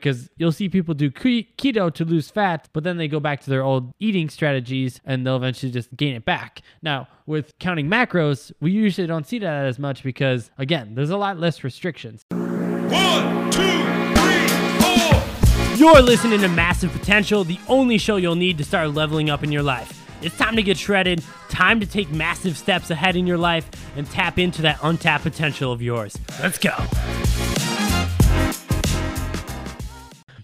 Because you'll see people do keto to lose fat, but then they go back to their old eating strategies and they'll eventually just gain it back. Now, with counting macros, we usually don't see that as much because, again, there's a lot less restrictions. One, two, three, four. You're listening to Massive Potential, the only show you'll need to start leveling up in your life. It's time to get shredded, time to take massive steps ahead in your life, and tap into that untapped potential of yours. Let's go.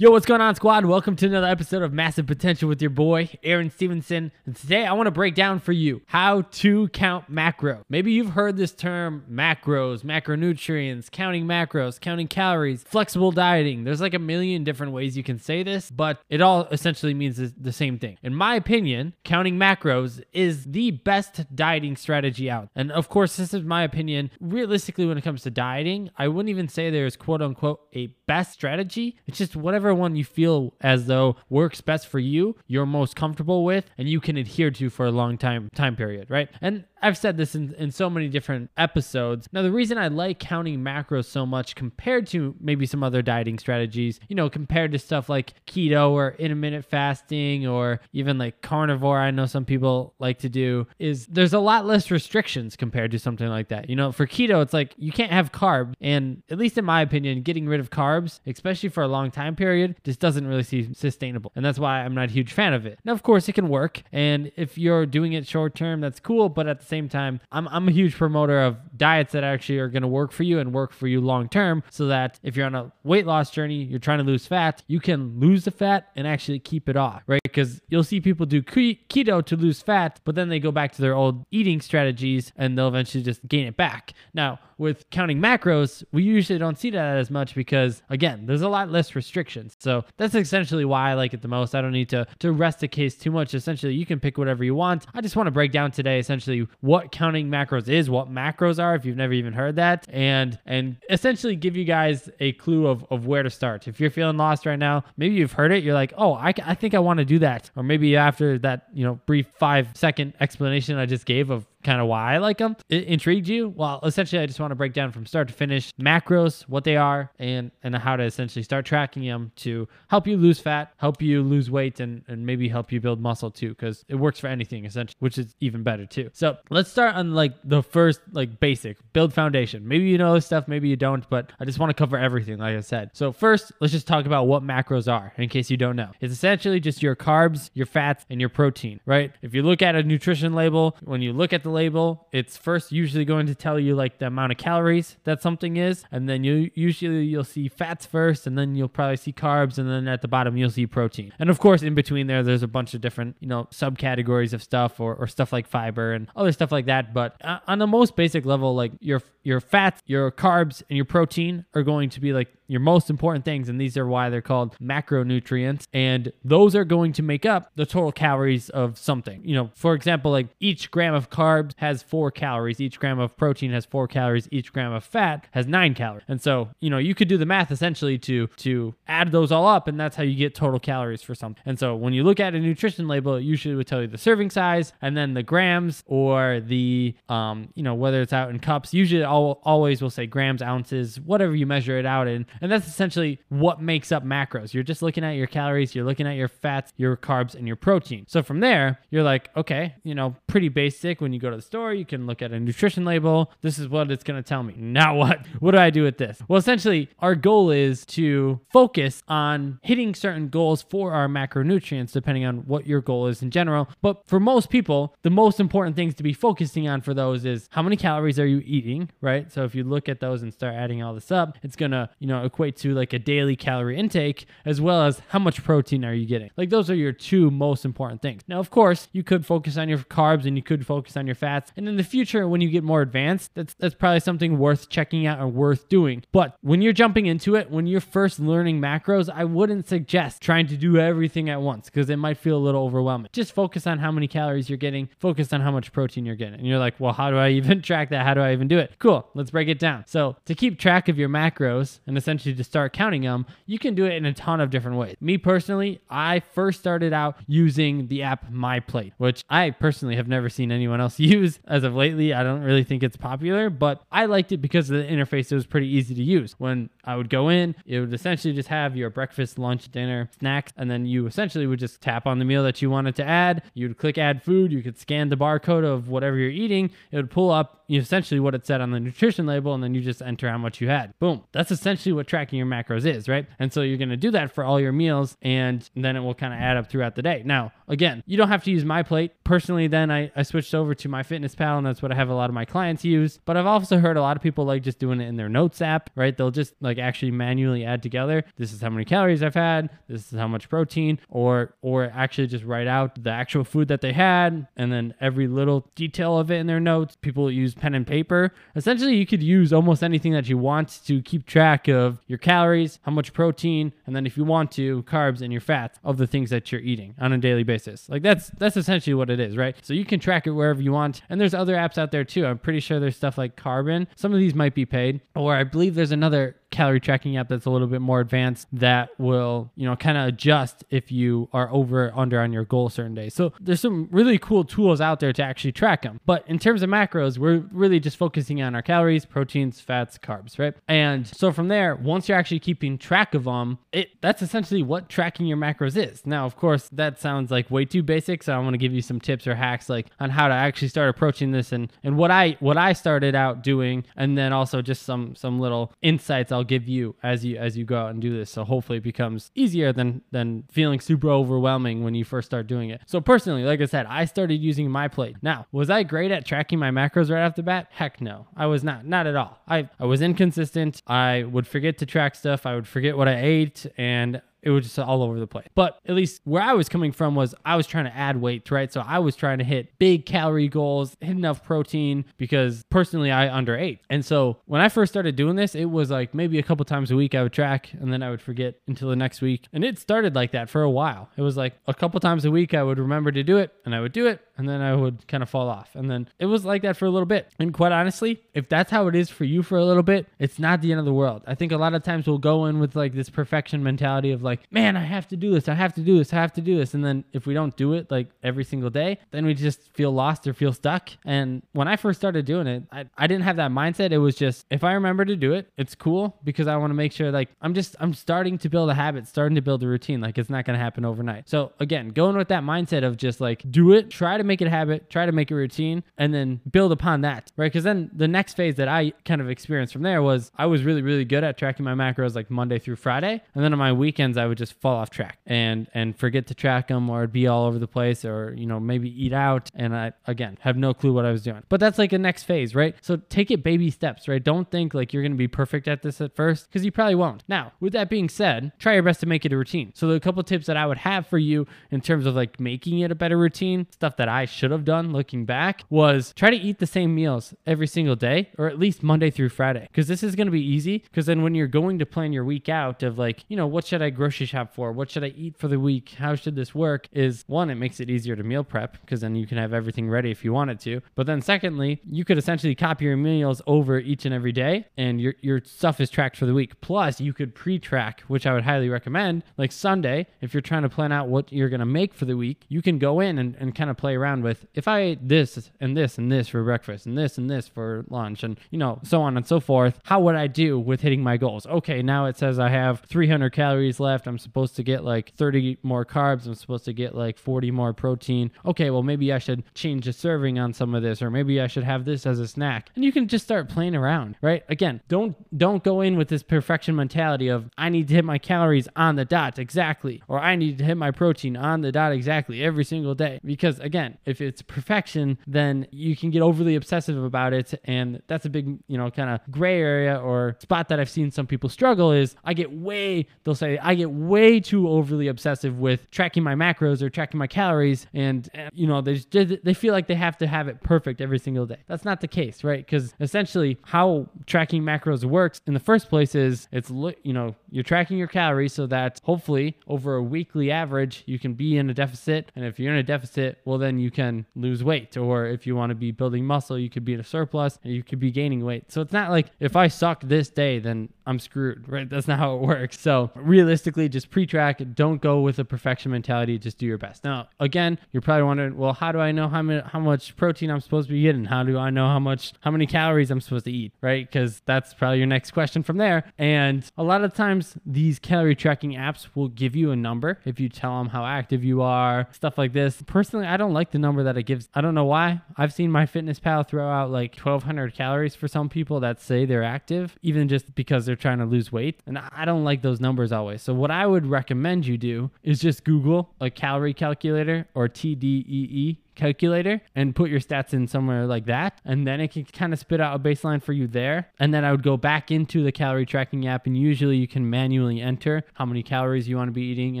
Yo, what's going on, squad? Welcome to another episode of Massive Potential with your boy, Aaron Stephenson. And today I want to break down for you how to count macro. Maybe you've heard this term macros, macronutrients, counting macros, counting calories, flexible dieting. There's like a million different ways you can say this, but it all essentially means the same thing. In my opinion, counting macros is the best dieting strategy out. And of course, this is my opinion. Realistically, when it comes to dieting, I wouldn't even say there's quote unquote a best strategy. It's just whatever one you feel as though works best for you, you're most comfortable with, and you can adhere to for a long time time period, right? And I've said this in, in so many different episodes. Now, the reason I like counting macros so much compared to maybe some other dieting strategies, you know, compared to stuff like keto or intermittent fasting or even like carnivore, I know some people like to do, is there's a lot less restrictions compared to something like that. You know, for keto, it's like you can't have carbs. And at least in my opinion, getting rid of carbs, especially for a long time period, just doesn't really seem sustainable. And that's why I'm not a huge fan of it. Now, of course, it can work. And if you're doing it short term, that's cool. But at the same time, I'm, I'm a huge promoter of diets that actually are going to work for you and work for you long term so that if you're on a weight loss journey, you're trying to lose fat, you can lose the fat and actually keep it off, right? Because you'll see people do keto to lose fat, but then they go back to their old eating strategies and they'll eventually just gain it back. Now, with counting macros, we usually don't see that as much because again, there's a lot less restrictions. So that's essentially why I like it the most. I don't need to to rest the case too much. Essentially, you can pick whatever you want. I just want to break down today essentially what counting macros is, what macros are if you've never even heard that, and and essentially give you guys a clue of, of where to start. If you're feeling lost right now, maybe you've heard it, you're like, oh, I, I think I want to do that. Or maybe after that, you know, brief five second explanation I just gave of kind of why I like them. It intrigued you? Well, essentially, I just want to break down from start to finish macros, what they are, and and how to essentially start tracking them to help you lose fat, help you lose weight, and and maybe help you build muscle too, because it works for anything essentially, which is even better too. So let's start on like the first like basic build foundation. Maybe you know this stuff, maybe you don't, but I just want to cover everything, like I said. So first, let's just talk about what macros are, in case you don't know. It's essentially just your carbs, your fats, and your protein, right? If you look at a nutrition label, when you look at the label, it's first usually going to tell you like the amount of calories that something is, and then you usually you'll see fats first, and then you'll probably see carbs, and then at the bottom you'll see protein. And of course, in between there, there's a bunch of different you know subcategories of stuff or, or stuff like fiber and other stuff like that. But uh, on the most basic level, like your your fats, your carbs, and your protein are going to be like your most important things, and these are why they're called macronutrients. And those are going to make up the total calories of something. You know, for example, like each gram of carbs has four calories, each gram of protein has four calories, each gram of fat has nine calories. And so, you know, you could do the math essentially to to add those all up, and that's how you get total calories for something. And so when you look at a nutrition label, it usually would tell you the serving size and then the grams or the um, you know, whether it's out in cups. Usually al- always will say grams, ounces, whatever you measure it out in. And that's essentially what makes up macros. You're just looking at your calories, you're looking at your fats, your carbs, and your protein. So from there, you're like, okay, you know, pretty basic. When you go to the store, you can look at a nutrition label. This is what it's going to tell me. Now what? What do I do with this? Well, essentially, our goal is to focus on hitting certain goals for our macronutrients, depending on what your goal is in general. But for most people, the most important things to be focusing on for those is how many calories are you eating, right? So if you look at those and start adding all this up, it's going to, you know, equate to like a daily calorie intake as well as how much protein are you getting. Like those are your two most important things. Now, of course, you could focus on your carbs and you could focus on your fats. And in the future, when you get more advanced, that's that's probably something worth checking out or worth doing. But when you're jumping into it, when you're first learning macros, I wouldn't suggest trying to do everything at once because it might feel a little overwhelming. Just focus on how many calories you're getting, focus on how much protein you're getting. And you're like, well, how do I even track that? How do I even do it? Cool, let's break it down. So to keep track of your macros and essentially to start counting them, you can do it in a ton of different ways. Me personally, I first started out using the app MyPlate, which I personally have never seen anyone else use as of lately. I don't really think it's popular, but I liked it because of the interface. It was pretty easy to use. When I would go in, it would essentially just have your breakfast, lunch, dinner, snacks, and then you essentially would just tap on the meal that you wanted to add. You would click add food. You could scan the barcode of whatever you're eating. It would pull up essentially what it said on the nutrition label, and then you just enter how much you had. Boom. That's essentially what tracking your macros is, right? And so you're going to do that for all your meals, and then it will kind of add up throughout the day. Now, again, you don't have to use MyPlate. Personally, then I, I switched over to MyFitnessPal, and that's what I have a lot of my clients use. But I've also heard a lot of people like just doing it in their notes app, right? They'll just like actually manually add together. This is how many calories I've had. This is how much protein, or or actually just write out the actual food that they had, and then every little detail of it in their notes. People use pen and paper. Essentially, you could use almost anything that you want to keep track of your calories, how much protein, and then if you want to, carbs and your fats of the things that you're eating on a daily basis. Like that's that's essentially what it is, right? So you can track it wherever you want. And there's other apps out there too. I'm pretty sure there's stuff like Carbon. Some of these might be paid, or I believe there's another calorie tracking app that's a little bit more advanced that will, you know, kind of adjust if you are over or under on your goal certain days. So there's some really cool tools out there to actually track them. But in terms of macros, we're really just focusing on our calories, proteins, fats, carbs, right? And so from there, once you're actually keeping track of them, it that's essentially what tracking your macros is. Now, of course, that sounds like way too basic, so I want to give you some tips or hacks like on how to actually start approaching this and and what I what I started out doing and then also just some some little insights I'll give you as you as you go out and do this. So hopefully it becomes easier than than feeling super overwhelming when you first start doing it. So personally, like I said, I started using MyPlate. Now, was I great at tracking my macros right off the bat? Heck no. I was not. Not at all. I I was inconsistent. I would forget to track stuff. I would forget what I ate and it was just all over the place. But at least where I was coming from was I was trying to add weight, right? So I was trying to hit big calorie goals, hit enough protein because personally I underate. And so when I first started doing this, it was like maybe a couple times a week I would track and then I would forget until the next week. And it started like that for a while. It was like a couple times a week I would remember to do it and I would do it and then I would kind of fall off. And then it was like that for a little bit. And quite honestly, if that's how it is for you for a little bit, it's not the end of the world. I think a lot of times we'll go in with like this perfection mentality of like, man, I have to do this, I have to do this, I have to do this. And then if we don't do it like every single day, then we just feel lost or feel stuck. And when I first started doing it, I, I didn't have that mindset. It was just if I remember to do it, it's cool because I want to make sure like I'm just I'm starting to build a habit, starting to build a routine. Like it's not gonna happen overnight. So again, going with that mindset of just like do it, try to make it a habit, try to make a routine, and then build upon that, right? Because then the next phase that I kind of experienced from there was I was really, really good at tracking my macros like Monday through Friday. And then on my weekends, I would just fall off track and and forget to track them or be all over the place or, you know, maybe eat out. And I, again, have no clue what I was doing. But that's like a next phase, right? So take it baby steps, right? Don't think like you're to be perfect at this at first because you probably won't. Now, with that being said, try your best to make it a routine. So the couple tips that I would have for you in terms of like making it a better routine, stuff that I should have done looking back was try to eat the same meals every single day or at least Monday through Friday because this is going to be easy because then when you're going to plan your week out of like, you know, what should I grocery shop for? What should I eat for the week? How should this work? Is one, it makes it easier to meal prep because then you can have everything ready if you wanted to. But then secondly, you could essentially copy your meals over each and every day and your your stuff is tracked for the week. Plus, you could pre-track, which I would highly recommend, like Sunday, if you're trying to plan out what you're going to make for the week, you can go in and, and kind of play around with if I ate this and this and this for breakfast and this and this for lunch and you know so on and so forth how would i do with hitting my goals? Okay now it says i have 300 calories left. I'm supposed to get like 30 more carbs. I'm supposed to get like 40 more protein. Okay well maybe i should change the serving on some of this or maybe i should have this as a snack. And you can just start playing around right? Again don't don't go in with this perfection mentality of i need to hit my calories on the dot exactly or i need to hit my protein on the dot exactly every single day. Because again if it's perfection then you can get overly obsessive about it. And that's a big you know kind of gray area or spot that i've seen some people struggle is i get way they'll say i get way too overly obsessive with tracking my macros or tracking my calories. And uh, you know they just, they feel like they have to have it perfect every single day. That's not the case right? Because essentially how tracking macros works in the first place is it's you know you're tracking your calories so that hopefully over a weekly average you can be in a deficit. And if you're in a deficit well then you can lose weight. Or if you want to be building muscle, you could be in a surplus and you could be gaining weight. So it's not like if I suck this day, then I'm screwed, right? That's not how it works. So realistically, just pre-track. Don't go with a perfection mentality. Just do your best. Now, again, you're probably wondering, well, how do I know how many, how much protein I'm supposed to be getting? How do I know how much, how many calories I'm supposed to eat, right? Because that's probably your next question from there. And a lot of times, these calorie tracking apps will give you a number if you tell them how active you are, stuff like this. Personally, I don't like the number that it gives. I don't know why. I've seen MyFitnessPal throw out like 1200 calories for some people that say they're active, even just because they're trying to lose weight. And I don't like those numbers always. So, what I would recommend you do is just Google a calorie calculator or TDEE calculator and put your stats in somewhere like that. And then it can kind of spit out a baseline for you there. And then I would go back into the calorie tracking app. And usually you can manually enter how many calories you want to be eating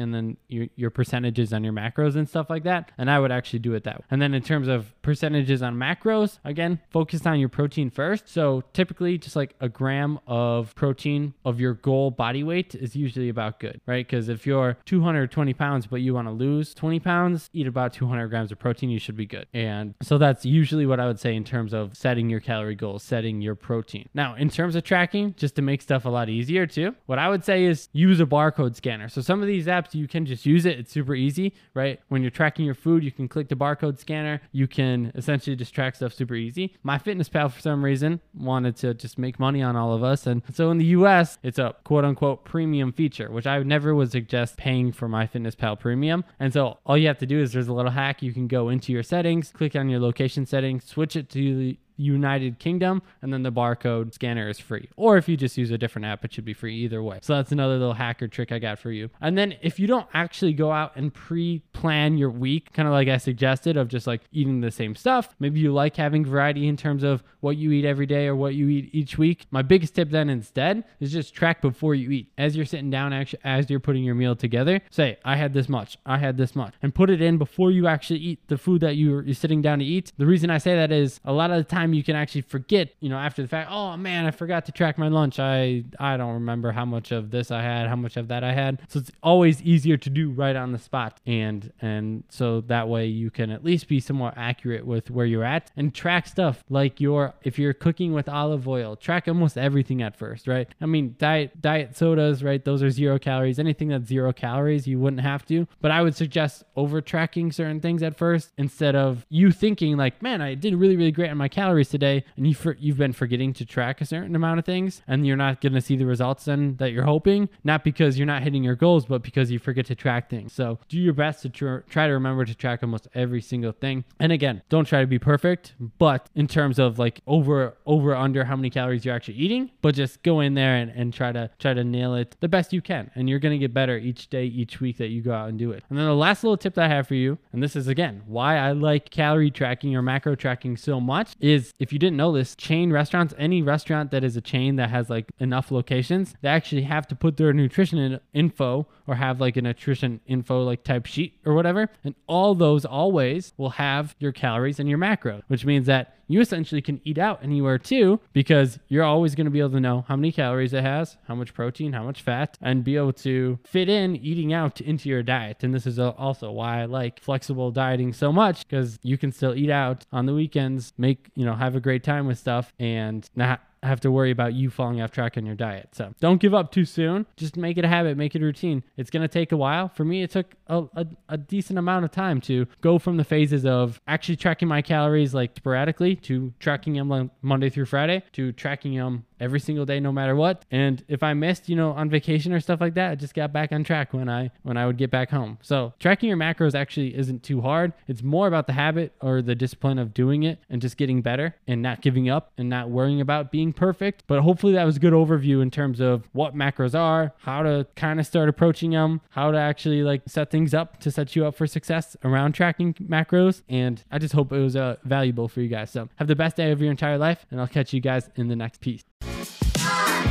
and then your, your percentages on your macros and stuff like that. And I would actually do it that way. And then in terms of percentages on macros, again, focus on your protein first. So typically just like a gram of protein of your goal body weight is usually about good, right? Because if you're 220 pounds, but you want to lose 20 pounds, eat about 200 grams of protein. You should be good. And so that's usually what I would say in terms of setting your calorie goals, setting your protein. Now, in terms of tracking, just to make stuff a lot easier too, what I would say is use a barcode scanner. So some of these apps, you can just use it. It's super easy, right? When you're tracking your food, you can click the barcode scanner. You can essentially just track stuff super easy. MyFitnessPal, for some reason, wanted to just make money on all of us. And so in the US, it's a quote unquote premium feature, which I never would suggest paying for MyFitnessPal premium. And so all you have to do is there's a little hack. You can go into your settings, click on your location settings, switch it to United Kingdom, and then the barcode scanner is free. Or if you just use a different app, it should be free either way. So that's another little hacker trick I got for you. And then if you don't actually go out and pre plan your week, kind of like I suggested, of just like eating the same stuff, maybe you like having variety in terms of what you eat every day or what you eat each week. My biggest tip then instead is just track before you eat. As you're sitting down, actually, as you're putting your meal together, say, I had this much, I had this much, and put it in before you actually eat the food that you're, you're sitting down to eat. The reason I say that is a lot of the time you can actually forget, you know, after the fact, oh man, I forgot to track my lunch. I I don't remember how much of this I had, how much of that I had. So it's always easier to do right on the spot. And and so that way you can at least be somewhat accurate with where you're at and track stuff like your if you're cooking with olive oil, track almost everything at first, right? I mean, diet diet sodas, right? Those are zero calories. Anything that's zero calories, you wouldn't have to. But I would suggest over tracking certain things at first instead of you thinking like, man, I did really really great on my calories today, and you for, you've been forgetting to track a certain amount of things, and you're not going to see the results then that you're hoping. Not because you're not hitting your goals, but because you forget to track things. So do your best to tr- try to remember to track almost every single thing. And again, don't try to be perfect, but in terms of like over over under how many calories you're actually eating, but just go in there and, and try to try to nail it the best you can, and you're going to get better each day, each week that you go out and do it. And then the last little tip that I have for you, and this is again why I like calorie tracking or macro tracking so much, is if you didn't know this, chain restaurants, any restaurant that is a chain that has like enough locations, they actually have to put their nutrition in, info or have like a nutrition info like type sheet or whatever. And all those always will have your calories and your macro, which means that you essentially can eat out anywhere too because you're always going to be able to know how many calories it has, how much protein, how much fat, and be able to fit in eating out into your diet. And this is also why I like flexible dieting so much because you can still eat out on the weekends, make, you know, have a great time with stuff and not have to worry about you falling off track on your diet. So don't give up too soon. Just make it a habit, make it a routine. It's going to take a while. For me, it took a, a, a, decent amount of time to go from the phases of actually tracking my calories like sporadically to tracking them Monday through Friday to tracking them every single day no matter what. And if i missed you know on vacation or stuff like that i just got back on track when i when i would get back home. So tracking your macros actually isn't too hard. It's more about the habit or the discipline of doing it and just getting better and not giving up and not worrying about being perfect. But hopefully that was a good overview in terms of what macros are how to kind of start approaching them how to actually like set things up to set you up for success around tracking macros. And i just hope it was uh, valuable for you guys. So have the best day of your entire life and i'll catch you guys in the next piece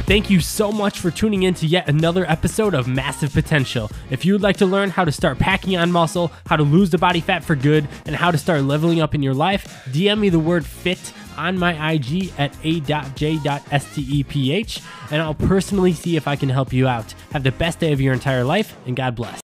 Thank you so much for tuning in to yet another episode of Massive Potential. If you would like to learn how to start packing on muscle, how to lose the body fat for good, and how to start leveling up in your life, DM me the word FIT on my IG at a.j.steph, and I'll personally see if I can help you out. Have the best day of your entire life, and God bless.